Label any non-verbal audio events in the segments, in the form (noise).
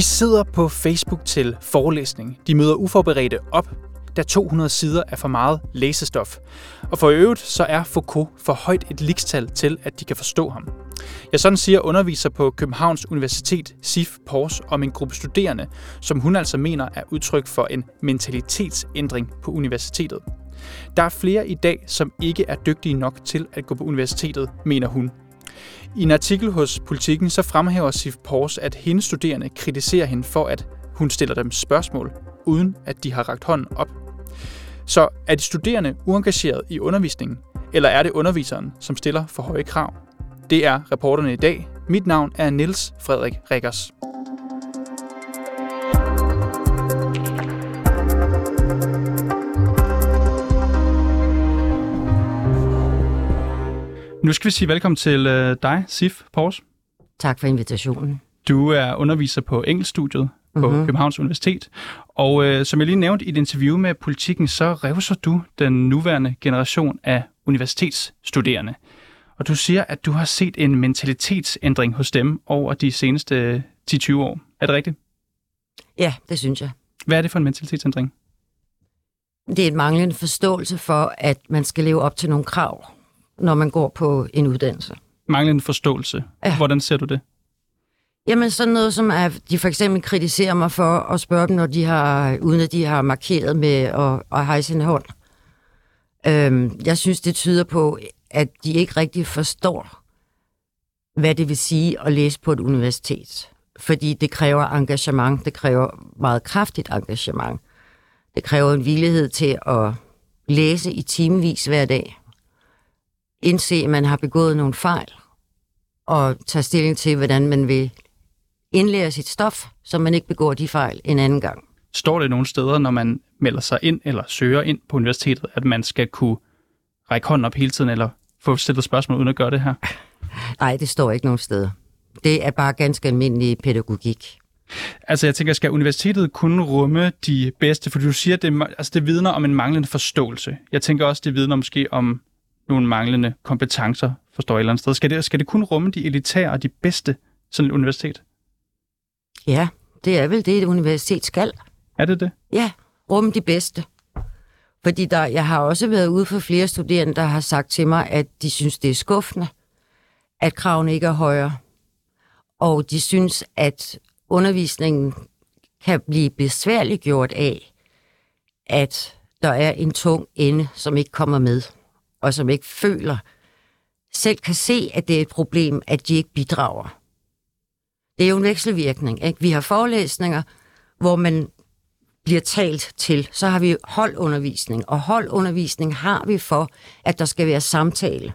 De sidder på Facebook til forelæsning. De møder uforberedte op, da 200 sider er for meget læsestof. Og for øvrigt så er Foucault for højt et likstal til, at de kan forstå ham. Ja, sådan siger underviser på Københavns Universitet, Sif Pors, om en gruppe studerende, som hun altså mener er udtryk for en mentalitetsændring på universitetet. Der er flere i dag, som ikke er dygtige nok til at gå på universitetet, mener hun. I en artikel hos Politiken så fremhæver Sif Pors, at hendes studerende kritiserer hende for, at hun stiller dem spørgsmål, uden at de har ragt hånden op. Så er de studerende uengageret i undervisningen, eller er det underviseren, som stiller for høje krav? Det er reporterne i dag. Mit navn er Niels Frederik Rikkers. Nu skal vi sige velkommen til øh, dig, Sif Pors. Tak for invitationen. Du er underviser på engelskstudiet på mm-hmm. Københavns Universitet. Og øh, som jeg lige nævnte i et interview med Politikken, så revser du den nuværende generation af universitetsstuderende. Og du siger, at du har set en mentalitetsændring hos dem over de seneste 10-20 år. Er det rigtigt? Ja, det synes jeg. Hvad er det for en mentalitetsændring? Det er et manglende forståelse for, at man skal leve op til nogle krav, når man går på en uddannelse. Manglende forståelse. Ja. Hvordan ser du det? Jamen sådan noget som, at de for eksempel kritiserer mig for at spørge dem, når de har, uden at de har markeret med at, at hejse en hånd. Øhm, jeg synes, det tyder på, at de ikke rigtig forstår, hvad det vil sige at læse på et universitet. Fordi det kræver engagement, det kræver meget kraftigt engagement. Det kræver en villighed til at læse i timevis hver dag. Indse, at man har begået nogle fejl, og tage stilling til, hvordan man vil indlære sit stof, så man ikke begår de fejl en anden gang. Står det nogle steder, når man melder sig ind eller søger ind på universitetet, at man skal kunne række hånden op hele tiden, eller få stillet spørgsmål uden at gøre det her? (laughs) Nej, det står ikke nogen steder. Det er bare ganske almindelig pædagogik. Altså jeg tænker, skal universitetet kunne rumme de bedste? For du siger, det, altså, det vidner om en manglende forståelse. Jeg tænker også, det vidner måske om nogle manglende kompetencer, forstår jeg et eller andet sted. Skal det, skal det kun rumme de elitære og de bedste, sådan et universitet? Ja, det er vel det, et universitet skal. Er det det? Ja, rumme de bedste. Fordi der, jeg har også været ude for flere studerende, der har sagt til mig, at de synes, det er skuffende, at kravene ikke er højere. Og de synes, at undervisningen kan blive besværligt gjort af, at der er en tung ende, som ikke kommer med, og som ikke føler, selv kan se, at det er et problem, at de ikke bidrager. Det er jo en vekselvirkning. Ikke? Vi har forelæsninger, hvor man bliver talt til. Så har vi holdundervisning, og holdundervisning har vi for, at der skal være samtale.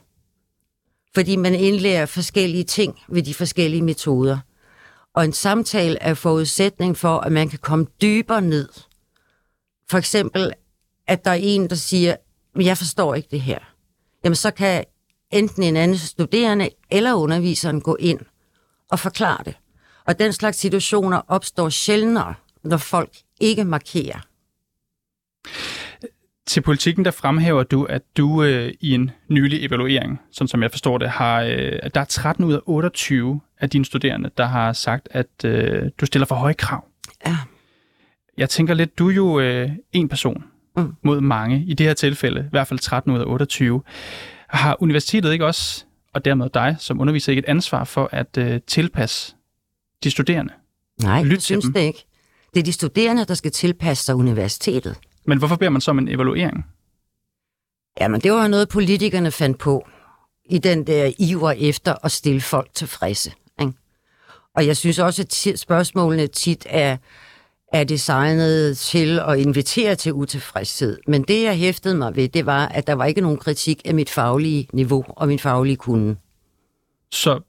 Fordi man indlærer forskellige ting ved de forskellige metoder. Og en samtale er forudsætning for, at man kan komme dybere ned. For eksempel, at der er en, der siger, jeg forstår ikke det her. Jamen så kan enten en anden studerende eller underviseren gå ind og forklare det. Og den slags situationer opstår sjældnere, når folk ikke markerer. Til politikken, der fremhæver du, at du øh, i en nylig evaluering, sådan som jeg forstår det, har, øh, at der er 13 ud af 28 af dine studerende, der har sagt, at øh, du stiller for høje krav. Ja. Jeg tænker lidt, du er jo øh, en person mm. mod mange. I det her tilfælde, i hvert fald 13 ud af 28. Har universitetet ikke også, og dermed dig som underviser, ikke et ansvar for at øh, tilpasse de studerende? Nej, Lyt jeg synes dem. det ikke. Det er de studerende, der skal tilpasse sig universitetet. Men hvorfor beder man så om en evaluering? Jamen, det var noget, politikerne fandt på i den der iver efter at stille folk tilfredse. Ikke? Og jeg synes også, at spørgsmålene tit er, er designet til at invitere til utilfredshed. Men det, jeg hæftede mig ved, det var, at der var ikke nogen kritik af mit faglige niveau og min faglige kunde. Så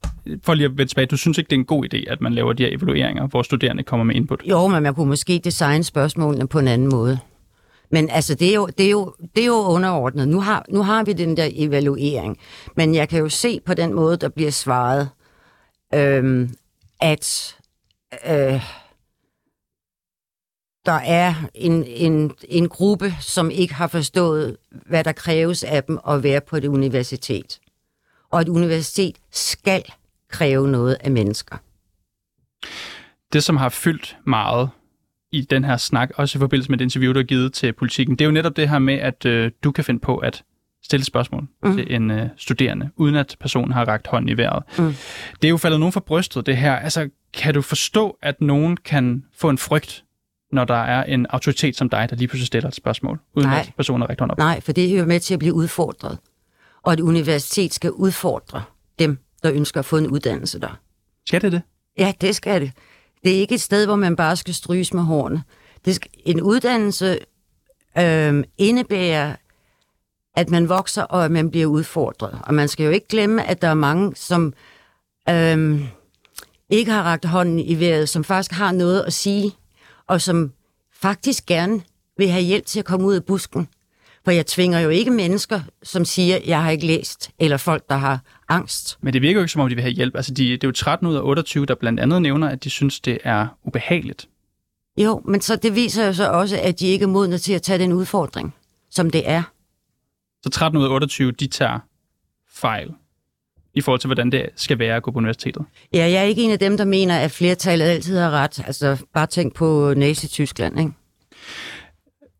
for lige at vende tilbage, du synes ikke, det er en god idé, at man laver de her evalueringer, hvor studerende kommer med input? Jo, men man kunne måske designe spørgsmålene på en anden måde. Men altså, det er jo, det er jo, det er jo underordnet. Nu har, nu har vi den der evaluering. Men jeg kan jo se på den måde, der bliver svaret, øhm, at øh, der er en, en, en gruppe, som ikke har forstået, hvad der kræves af dem at være på det universitet og et universitet skal kræve noget af mennesker. det, som har fyldt meget i den her snak, også i forbindelse med det interview, du har givet til politikken, det er jo netop det her med, at øh, du kan finde på at stille spørgsmål mm. til en øh, studerende, uden at personen har ragt hånden i vejret. Mm. Det er jo faldet nogen for brystet, det her. Altså, kan du forstå, at nogen kan få en frygt, når der er en autoritet som dig, der lige pludselig stiller et spørgsmål, uden Nej. at personen hånden op? Nej, for det er jo med til at blive udfordret. Og et universitet skal udfordre dem, der ønsker at få en uddannelse der. Skal det det? Ja, det skal det. Det er ikke et sted, hvor man bare skal stryges med hårene. Det skal, en uddannelse øh, indebærer, at man vokser, og at man bliver udfordret. Og man skal jo ikke glemme, at der er mange, som øh, ikke har rakt hånden i vejret, som faktisk har noget at sige, og som faktisk gerne vil have hjælp til at komme ud af busken. For jeg tvinger jo ikke mennesker, som siger, jeg har ikke læst, eller folk, der har angst. Men det virker jo ikke, som om de vil have hjælp. Altså, de, det er jo 13 ud af 28, der blandt andet nævner, at de synes, det er ubehageligt. Jo, men så det viser jo så også, at de ikke er modne til at tage den udfordring, som det er. Så 13 ud af 28, de tager fejl i forhold til, hvordan det skal være at gå på universitetet. Ja, jeg er ikke en af dem, der mener, at flertallet altid har ret. Altså, bare tænk på Nazi-Tyskland, ikke?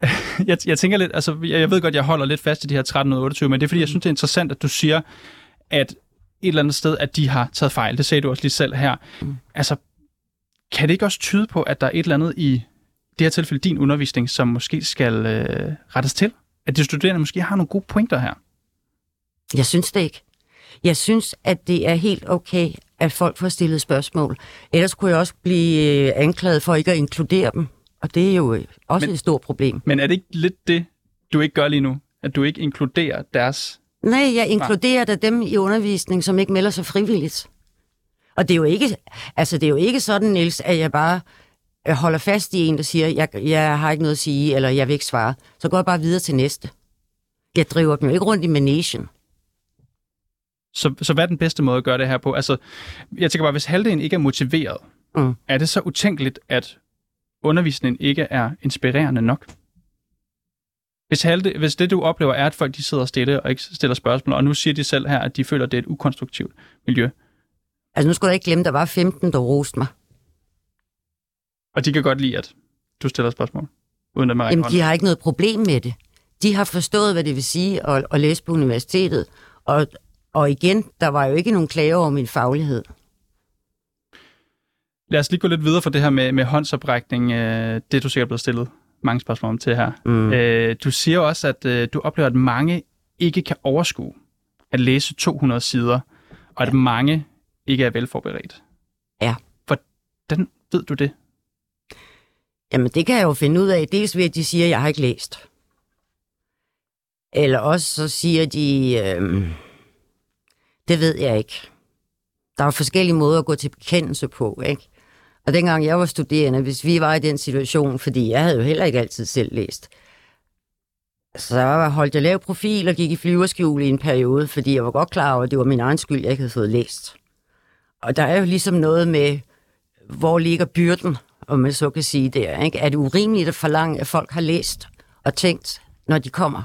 (laughs) jeg, jeg tænker lidt, altså, jeg, jeg ved godt, jeg holder lidt fast i de her 13 ud af 28, men det er, fordi jeg synes, det er interessant, at du siger, at et eller andet sted, at de har taget fejl. Det sagde du også lige selv her. Mm. Altså, kan det ikke også tyde på, at der er et eller andet i det her tilfælde din undervisning, som måske skal øh, rettes til? At de studerende måske har nogle gode pointer her? Jeg synes det ikke. Jeg synes, at det er helt okay, at folk får stillet spørgsmål. Ellers kunne jeg også blive øh, anklaget for ikke at inkludere dem. Og det er jo øh, også men, et stort problem. Men er det ikke lidt det, du ikke gør lige nu? At du ikke inkluderer deres... Nej, jeg inkluderer da dem i undervisning, som ikke melder sig frivilligt. Og det er jo ikke, altså det er jo ikke sådan, Niels, at jeg bare øh, holder fast i en, der siger, jeg, jeg har ikke noget at sige, eller jeg vil ikke svare. Så går jeg bare videre til næste. Jeg driver dem jo ikke rundt i managen. Så, så hvad er den bedste måde at gøre det her på? Altså, jeg tænker bare, hvis halvdelen ikke er motiveret, mm. er det så utænkeligt, at undervisningen ikke er inspirerende nok? Hvis, halvde, hvis det, du oplever, er, at folk de sidder stille og ikke stiller spørgsmål, og nu siger de selv her, at de føler, at det er et ukonstruktivt miljø. Altså nu skulle jeg ikke glemme, at der var 15, der roste mig. Og de kan godt lide, at du stiller spørgsmål, uden at man Jamen, de har ikke noget problem med det. De har forstået, hvad det vil sige at, at læse på universitetet. Og, og igen, der var jo ikke nogen klager over min faglighed. Lad os lige gå lidt videre for det her med, med håndsoprækning. Øh, det er du sikkert blevet stillet mange spørgsmål om til her. Mm. Øh, du siger også, at øh, du oplever, at mange ikke kan overskue at læse 200 sider, og at mange ikke er velforberedt. Ja. Hvordan ved du det? Jamen, det kan jeg jo finde ud af. Dels ved, at de siger, at jeg har ikke læst. Eller også så siger de, øh, det ved jeg ikke. Der er forskellige måder at gå til bekendelse på, ikke? Og dengang jeg var studerende, hvis vi var i den situation, fordi jeg havde jo heller ikke altid selv læst, så holdt jeg lav profil og gik i flyverskjul i en periode, fordi jeg var godt klar over, at det var min egen skyld, jeg ikke havde fået læst. Og der er jo ligesom noget med, hvor ligger byrden, om man så kan sige det. Ikke? Er det urimeligt at forlange, at folk har læst og tænkt, når de kommer?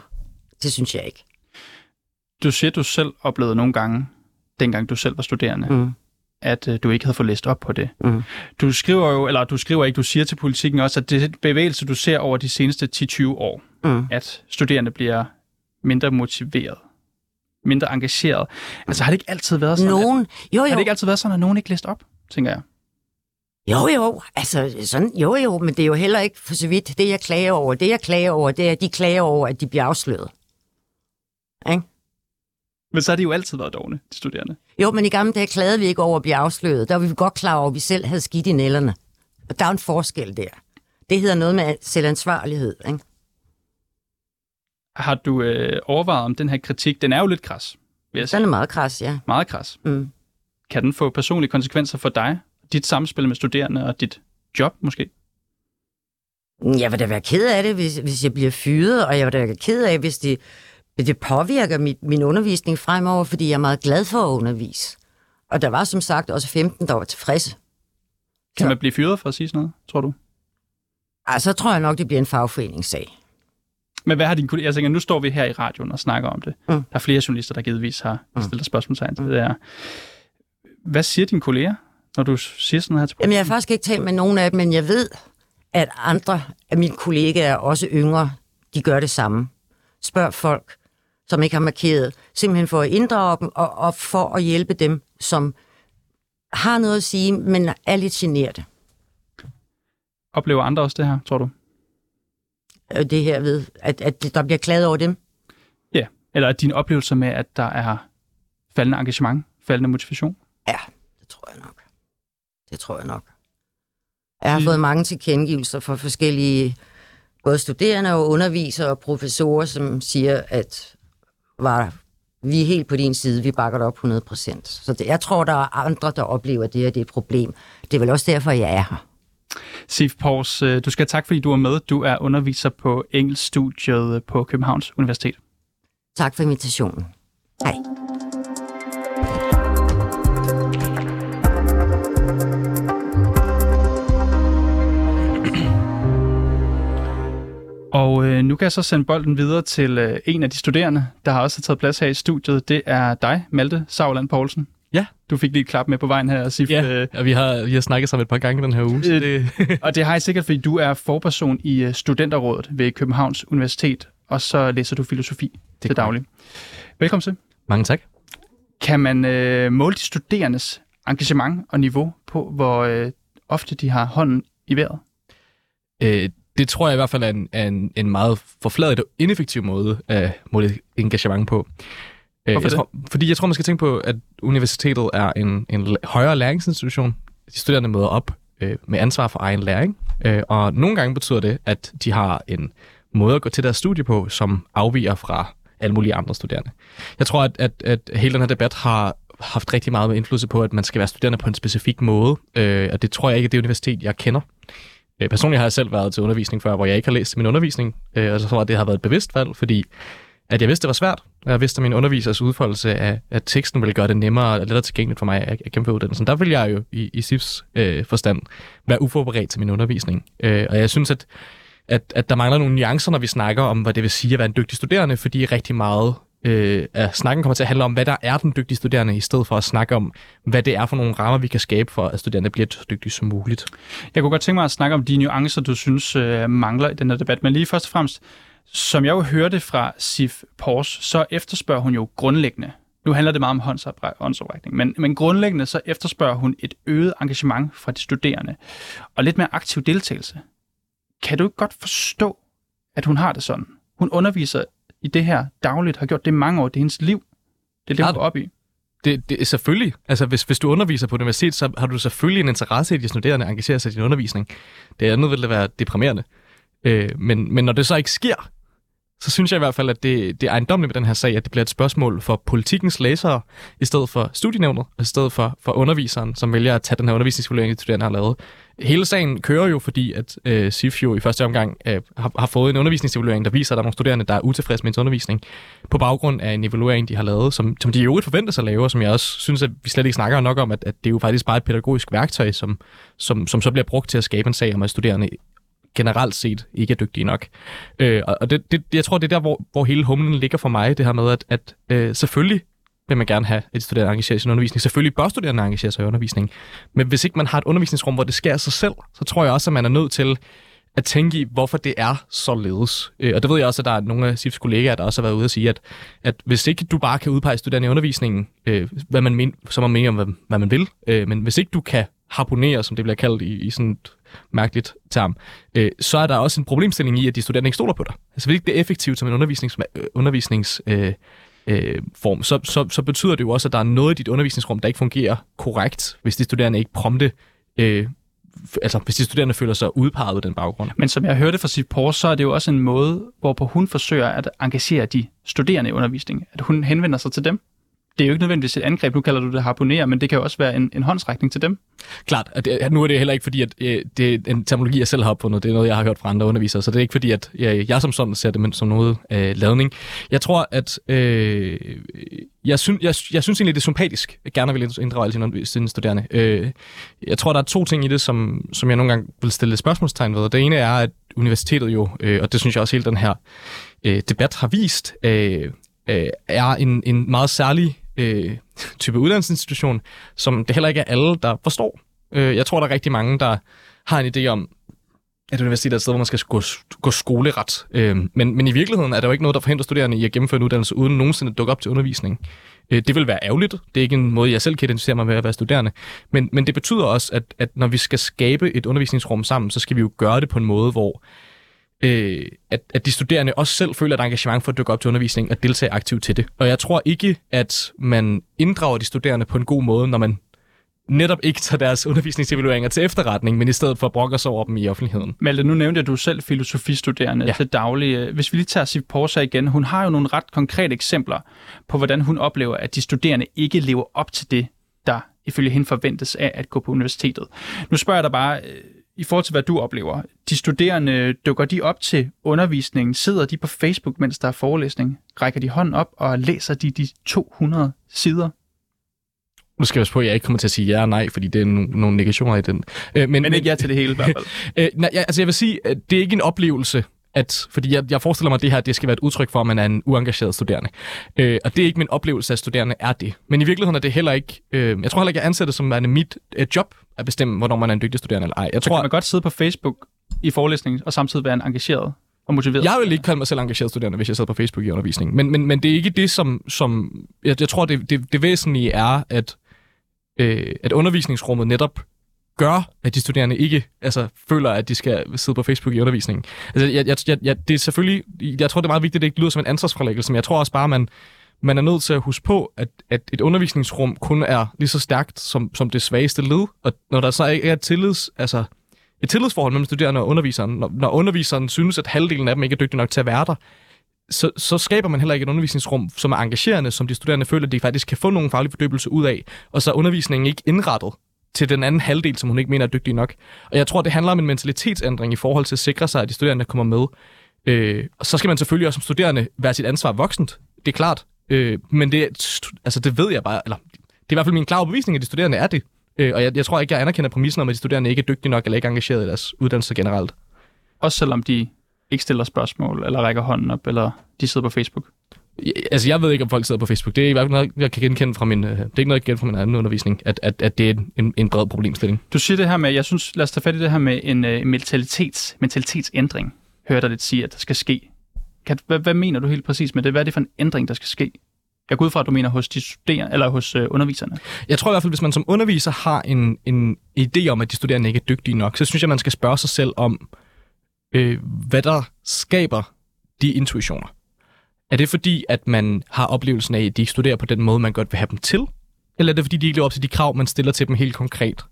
Det synes jeg ikke. Du siger, du selv oplevede nogle gange, dengang du selv var studerende, mm. at uh, du ikke havde fået læst op på det. Mm. Du skriver jo, eller du skriver ikke, du siger til politikken også, at det er bevægelse, du ser over de seneste 10-20 år, mm. at studerende bliver mindre motiveret mindre engageret. Altså har det ikke altid været sådan? Nogen, at, jo, jo. Har det ikke altid været sådan, at nogen ikke læst op, tænker jeg? Jo, jo, altså sådan, jo, jo, men det er jo heller ikke for så vidt det, jeg klager over. Det, jeg klager over, det er, at de klager over, at de bliver afsløret. Ikke? Men så har de jo altid været dogne, de studerende. Jo, men i gamle dage klagede vi ikke over at blive afsløret. Der var vi godt klar over, at vi selv havde skidt i nælderne. Og der er en forskel der. Det hedder noget med selvansvarlighed, ikke? Har du øh, overvejet om den her kritik, den er jo lidt kras, vil jeg sige. Den er meget kras, ja. Meget kras. Mm. Kan den få personlige konsekvenser for dig, dit samspil med studerende og dit job måske? Jeg vil da være ked af det, hvis, hvis jeg bliver fyret, og jeg vil da være ked af, hvis hvis det påvirker mit, min undervisning fremover, fordi jeg er meget glad for at undervise. Og der var som sagt også 15, der var tilfredse. Kan så. man blive fyret for at sige sådan noget, tror du? Altså, så tror jeg nok, det bliver en fagforeningssag. Men hvad har din kollega... Jeg tænker, nu står vi her i radioen og snakker om det. Mm. Der er flere journalister, der givetvis har mm. stillet spørgsmål til mm. det. Er. Hvad siger dine kolleger når du siger sådan her til Jamen, jeg har faktisk ikke talt med nogen af dem, men jeg ved, at andre af mine kollegaer, også yngre, de gør det samme. Spørg folk, som ikke har markeret, simpelthen for at inddrage dem, og, og for at hjælpe dem, som har noget at sige, men er lidt generte. Oplever andre også det her, tror du? Øh, Det her ved, at, at der bliver klaget over dem. Ja. Eller er din oplevelse med, at der er faldende engagement, faldende motivation? Ja, det tror jeg nok. Det tror jeg nok. Jeg har fået mange tilkendegivelser fra forskellige både studerende og undervisere og professorer, som siger, at var, vi er helt på din side, vi bakker dig op 100% Så det, jeg tror, der er andre, der oplever det, at det er et problem. Det er vel også derfor, jeg er her. Sif Pors, øh, du skal have tak, fordi du er med. Du er underviser på engelskstudiet på Københavns Universitet. Tak for invitationen. Hej. Og øh, nu kan jeg så sende bolden videre til øh, en af de studerende, der har også taget plads her i studiet. Det er dig, Malte Sauland Poulsen. Ja. Du fik lige et klap med på vejen her, Sif. Ja, Øh, og vi har, vi har snakket sammen et par gange den her uge. Øh, det, (laughs) og det har jeg sikkert, fordi du er forperson i studenterrådet ved Københavns Universitet, og så læser du filosofi det til daglig. Velkommen til. mange tak. Kan man øh, måle de studerendes engagement og niveau på, hvor øh, ofte de har hånden i vejret? Øh, det tror jeg i hvert fald er en, er en, en meget forfladet og ineffektiv måde at måle engagement på. Øh, Hvorfor jeg det? tror, fordi jeg tror, man skal tænke på, at universitetet er en, en højere læringsinstitution. De studerende møder op øh, med ansvar for egen læring, øh, og nogle gange betyder det, at de har en måde at gå til deres studie på, som afviger fra alle mulige andre studerende. Jeg tror, at, at, at hele den her debat har haft rigtig meget med indflydelse på, at man skal være studerende på en specifik måde, øh, og det tror jeg ikke er det universitet, jeg kender. Øh, Personligt har jeg selv været til undervisning før, hvor jeg ikke har læst min undervisning, øh, og så tror jeg, at det har været et bevidst valg, fordi at jeg vidste, det var svært. og Jeg vidste, at min undervisers udfoldelse af, af teksten ville gøre det nemmere og lettere tilgængeligt for mig at, at gennemføre uddannelsen. Der vil jeg jo i, i SIFs øh, forstand være uforberedt til min undervisning. Øh, og jeg synes, at, at, at der mangler nogle nuancer, når vi snakker om, hvad det vil sige at være en dygtig studerende, fordi rigtig meget øh, at snakken kommer til at handle om, hvad der er den dygtige studerende, i stedet for at snakke om, hvad det er for nogle rammer, vi kan skabe for, at studerende bliver så dygtige som muligt. Jeg kunne godt tænke mig at snakke om de nuancer, du synes øh, mangler i den her debat. Men lige først og fremmest, som jeg jo hørte fra Sif Pors, så efterspørger hun jo grundlæggende, nu handler det meget om håndsoprækning, men, men grundlæggende så efterspørger hun et øget engagement fra de studerende og lidt mere aktiv deltagelse. Kan du ikke godt forstå, at hun har det sådan? Hun underviser i det her dagligt, har gjort det mange år, det er hendes liv. Det er det, hun går op i. Det, det er selvfølgelig. Altså, hvis, hvis du underviser på universitet, så har du selvfølgelig en interesse i, at de studerende engagerer sig i din undervisning. Det andet vil det være deprimerende. Øh, men, men når det så ikke sker, så synes jeg i hvert fald, at det, det er ejendomligt med den her sag, at det bliver et spørgsmål for politikens læsere, i stedet for studienævnet, og i stedet for, for underviseren, som vælger at tage den her undervisningsvurdering, studerende har lavet. Hele sagen kører jo, fordi at øh, SIF jo i første omgang øh, har, har fået en undervisningsevaluering, der viser, at der er nogle studerende, der er utilfredse med ens undervisning, på baggrund af en evaluering, de har lavet, som, som de i øvrigt forventes at lave, og som jeg også synes, at vi slet ikke snakker nok om, at, at det er jo faktisk bare et pædagogisk værktøj, som, som, som så bliver brugt til at skabe en sag om, at studerende generelt set ikke er dygtige nok. Øh, og det, det, jeg tror, det er der, hvor, hvor hele humlen ligger for mig, det her med, at, at øh, selvfølgelig vil man gerne have, at de studerende engagerer sig i undervisning. Selvfølgelig bør studerende engagere sig i undervisning. Men hvis ikke man har et undervisningsrum, hvor det sker af sig selv, så tror jeg også, at man er nødt til at tænke i, hvorfor det er således. Øh, og det ved jeg også, at der er nogle af SIFs kollegaer, der også har været ude og sige, at, at hvis ikke du bare kan udpege studerende i undervisningen, øh, hvad man men, så må man mene om, hvad, hvad man vil, øh, men hvis ikke du kan harponere, som det bliver kaldt i, i sådan et mærkeligt term, øh, så er der også en problemstilling i, at de studerende ikke stoler på dig. Altså hvis ikke det er effektivt som en undervisnings, øh, undervisnings øh, øh, form, så, så, så betyder det jo også, at der er noget i dit undervisningsrum, der ikke fungerer korrekt, hvis de studerende ikke prompte, øh, altså hvis de studerende føler sig udpeget på den baggrund. Men som jeg hørte fra Sif Pors, så er det jo også en måde, hvorpå hun forsøger at engagere de studerende i undervisning. At hun henvender sig til dem. Det er jo ikke nødvendigvis et angreb, nu kalder du det harponere, men det kan jo også være en, en håndsrækning til dem. Klart, at det, nu er det heller ikke fordi, at øh, det er en terminologi, jeg selv har opfundet. Det er noget, jeg har hørt fra andre undervisere, så det er ikke fordi, at jeg, jeg som sådan ser det men som noget øh, ladning. Jeg tror, at øh, jeg, syn, jeg, jeg synes egentlig, det er sympatisk. Jeg gerne vil inddrage alle sine, studerende. Øh, jeg tror, der er to ting i det, som, som jeg nogle gange vil stille et spørgsmålstegn ved. Det ene er, at universitetet jo, øh, og det synes jeg også hele den her øh, debat har vist, øh, øh, er en, en meget særlig øh, type uddannelsesinstitution, som det heller ikke er alle, der forstår. Øh, jeg tror, der er rigtig mange, der har en idé om, at universitetet er et sted, hvor man skal gå, gå skoleret. Øh, men, men i virkeligheden er der jo ikke noget, der forhindrer studerende i at gennemføre en uddannelse, uden nogensinde at dukke op til undervisning. Øh, det vil være ærgerligt. Det er ikke en måde, jeg selv kan identificere mig med at være studerende. Men, men det betyder også, at, at når vi skal skabe et undervisningsrum sammen, så skal vi jo gøre det på en måde, hvor øh, at, at de studerende også selv føler et engagement for at dukke op til undervisning og deltage aktivt til det. Og jeg tror ikke, at man inddrager de studerende på en god måde, når man netop ikke tager deres undervisningsevalueringer til efterretning, men i stedet for brokker sig over dem i offentligheden. Malte, nu nævnte jeg, at du er selv filosofistuderende ja. til daglig. Hvis vi lige tager Siv Porsa igen, hun har jo nogle ret konkrete eksempler på, hvordan hun oplever, at de studerende ikke lever op til det, der ifølge hende forventes af at gå på universitetet. Nu spørger jeg dig bare, øh, i forhold til, hvad du oplever. De studerende, dukker de op til undervisningen? Sidder de på Facebook, mens der er forelæsning? Rækker de hånden op og læser de de 200 sider? Nu skal jeg også på, at jeg ikke kommer til at sige ja og nej, fordi det er no- nogle negationer i den. Øh, men, men ikke ja til det hele i hvert fald. (laughs) øh, nej, altså jeg vil sige, at det er ikke en oplevelse, at, fordi jeg, jeg forestiller mig, at det her det skal være et udtryk for, at man er en uengageret studerende. Øh, og det er ikke min oplevelse, at studerende er det. Men i virkeligheden er det heller ikke... Øh, jeg tror heller ikke, jeg anser det som værende mit øh, job at bestemme, hvornår man er en dygtig studerende eller ej. Jeg Så tror, kan man godt sidde på Facebook i forelæsningen og samtidig være en engageret og motiveret? Jeg vil ikke kalde mig selv engageret studerende, hvis jeg sidder på Facebook i undervisning. Men, men, men det er ikke det, som... som jeg, jeg tror, det, det, det væsentlige er, at, øh, at undervisningsrummet netop gør, at de studerende ikke altså, føler, at de skal sidde på Facebook i undervisningen. Altså, jeg, jeg, jeg, det er selvfølgelig, jeg tror, det er meget vigtigt, at det ikke lyder som en ansvarsfralæggelse, men jeg tror også bare, at man, man er nødt til at huske på, at, at et undervisningsrum kun er lige så stærkt som, som det svageste led. Og når der så ikke er et, tillids, altså, et tillidsforhold mellem studerende og underviseren, når, når underviseren synes, at halvdelen af dem ikke er dygtige nok til at være der, så, så skaber man heller ikke et undervisningsrum, som er engagerende, som de studerende føler, at de faktisk kan få nogen faglig fordybelse ud af, og så er undervisningen ikke indrettet til den anden halvdel, som hun ikke mener er dygtig nok. Og jeg tror, det handler om en mentalitetsændring i forhold til at sikre sig, at de studerende kommer med. Øh, og så skal man selvfølgelig også som studerende være sit ansvar voksent. Det er klart. Øh, men det, altså, det ved jeg bare, eller det er i hvert fald min klare overbevisning, at de studerende er det. Øh, og jeg, jeg tror ikke, jeg anerkender præmissen om, at de studerende ikke er dygtige nok, eller ikke engageret i deres uddannelse generelt. Også selvom de ikke stiller spørgsmål, eller rækker hånden op, eller de sidder på Facebook? Altså, jeg ved ikke, om folk sidder på Facebook. Det er i hvert fald noget, jeg kan genkende fra min, øh, det er ikke noget, jeg kan fra min anden undervisning, at, at, at det er en, en bred problemstilling. Du siger det her med, jeg synes, lad os tage fat i det her med en uh, mentalitets, mentalitetsændring. Hører dig lidt sige, at der skal ske. Kan, hvad, hvad mener du helt præcis med det? Hvad er det for en ændring, der skal ske? Jeg går ud fra, at du mener hos de studerende, eller hos uh, underviserne. Jeg tror i hvert fald, hvis man som underviser har en, en idé om, at de studerende ikke er dygtige nok, så synes jeg, man skal spørge sig selv om, øh, hvad der skaber de intuitioner. Er det fordi, at man har oplevelsen af, at de ikke studerer på den måde, man godt vil have dem til? Eller er det fordi, de ikke lever op til de krav, man stiller til dem helt konkret?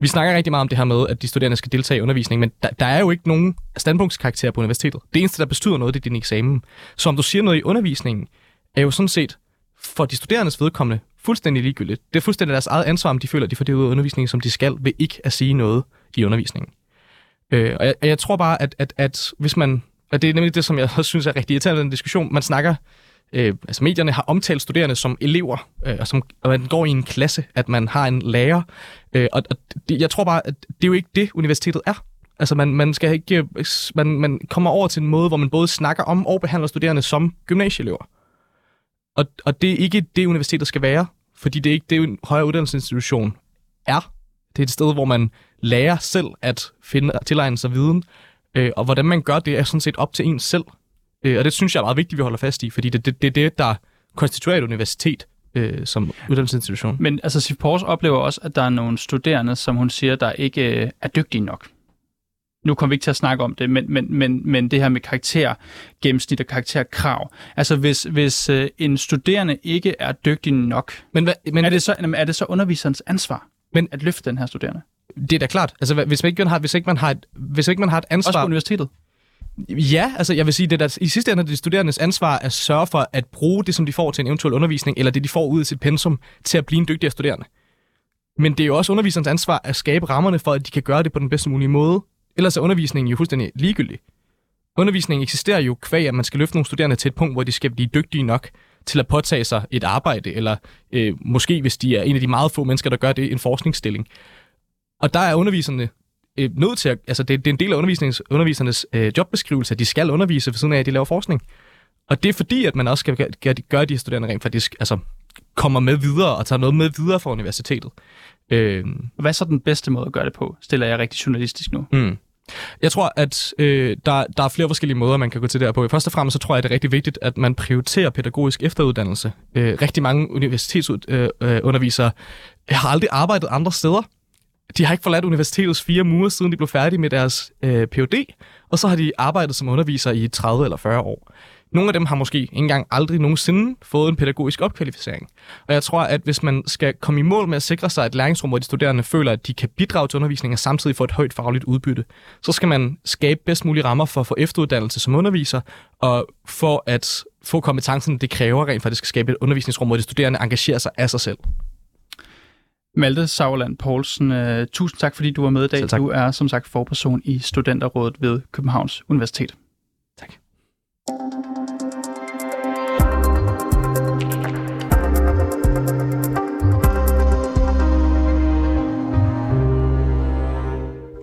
Vi snakker rigtig meget om det her med, at de studerende skal deltage i undervisning, men der, der er jo ikke nogen standpunktskarakter på universitetet. Det eneste, der betyder noget, det er din eksamen. Så om du siger noget i undervisningen, er jo sådan set for de studerendes vedkommende fuldstændig ligegyldigt. Det er fuldstændig deres eget ansvar, om de føler, at de får det ud af undervisningen, som de skal, ved ikke at sige noget i undervisningen. Øh, og jeg, jeg tror bare, at, at, at hvis man og det er nemlig det, som jeg også synes er rigtig irriterende i den diskussion. Man snakker, øh, altså medierne har omtalt studerende som elever, øh, og, som, og man går i en klasse, at man har en lærer. Øh, og og det, jeg tror bare, at det er jo ikke det, universitetet er. Altså man, man skal ikke, øh, man, man kommer over til en måde, hvor man både snakker om og behandler studerende som gymnasieelever. Og, og det er ikke det, universitetet skal være, fordi det er ikke det, en højere uddannelsesinstitution er. Det er et sted, hvor man lærer selv at finde, tilegne sig viden, Øh, og hvordan man gør det, er sådan set op til en selv. Øh, og det synes jeg er meget vigtigt, vi holder fast i, fordi det er det, det, det, der konstituerer et universitet øh, som uddannelsesinstitution. Men altså, Sif Pors oplever også, at der er nogle studerende, som hun siger, der ikke øh, er dygtige nok. Nu kommer vi ikke til at snakke om det, men, men, men, men det her med karakter, gennemsnit og karakterkrav. Altså, hvis, hvis øh, en studerende ikke er dygtig nok, men, hvad, men er, det så, er det så underviserens ansvar men, at løfte den her studerende? Det er da klart. Altså, hvis man ikke har, hvis ikke man har et, hvis ikke man har et ansvar... Også på universitetet? Ja, altså jeg vil sige, det der, i sidste ende er det de studerendes ansvar at sørge for at bruge det, som de får til en eventuel undervisning, eller det, de får ud af sit pensum, til at blive en dygtigere studerende. Men det er jo også underviserens ansvar at skabe rammerne for, at de kan gøre det på den bedste mulige måde. Ellers er undervisningen jo fuldstændig ligegyldig. Undervisningen eksisterer jo kvæg, at man skal løfte nogle studerende til et punkt, hvor de skal blive dygtige nok til at påtage sig et arbejde, eller øh, måske, hvis de er en af de meget få mennesker, der gør det, en forskningsstilling. Og der er underviserne øh, nødt til at, altså det, det er en del af undervisnings, undervisernes øh, jobbeskrivelse, at de skal undervise ved siden af, at de laver forskning. Og det er fordi, at man også skal gøre, gøre de studerende rent faktisk altså, kommer med videre og tager noget med videre fra universitetet. Øh, Hvad er så den bedste måde at gøre det på? Stiller jeg rigtig journalistisk nu. Mm. Jeg tror, at øh, der, der er flere forskellige måder, man kan gå til det her på. Først og fremmest så tror jeg, at det er rigtig vigtigt, at man prioriterer pædagogisk efteruddannelse. Øh, rigtig mange universitetsundervisere øh, har aldrig arbejdet andre steder. De har ikke forladt universitetets fire mure, siden de blev færdige med deres øh, PhD, og så har de arbejdet som underviser i 30 eller 40 år. Nogle af dem har måske ikke engang aldrig nogensinde fået en pædagogisk opkvalificering. Og jeg tror, at hvis man skal komme i mål med at sikre sig et læringsrum, hvor de studerende føler, at de kan bidrage til undervisningen og samtidig få et højt fagligt udbytte, så skal man skabe bedst mulige rammer for at få efteruddannelse som underviser, og for at få kompetencen, det kræver rent faktisk at skabe et undervisningsrum, hvor de studerende engagerer sig af sig selv. Malte Sauerland Poulsen, øh, tusind tak, fordi du var med i dag. Du er som sagt forperson i Studenterrådet ved Københavns Universitet. Tak.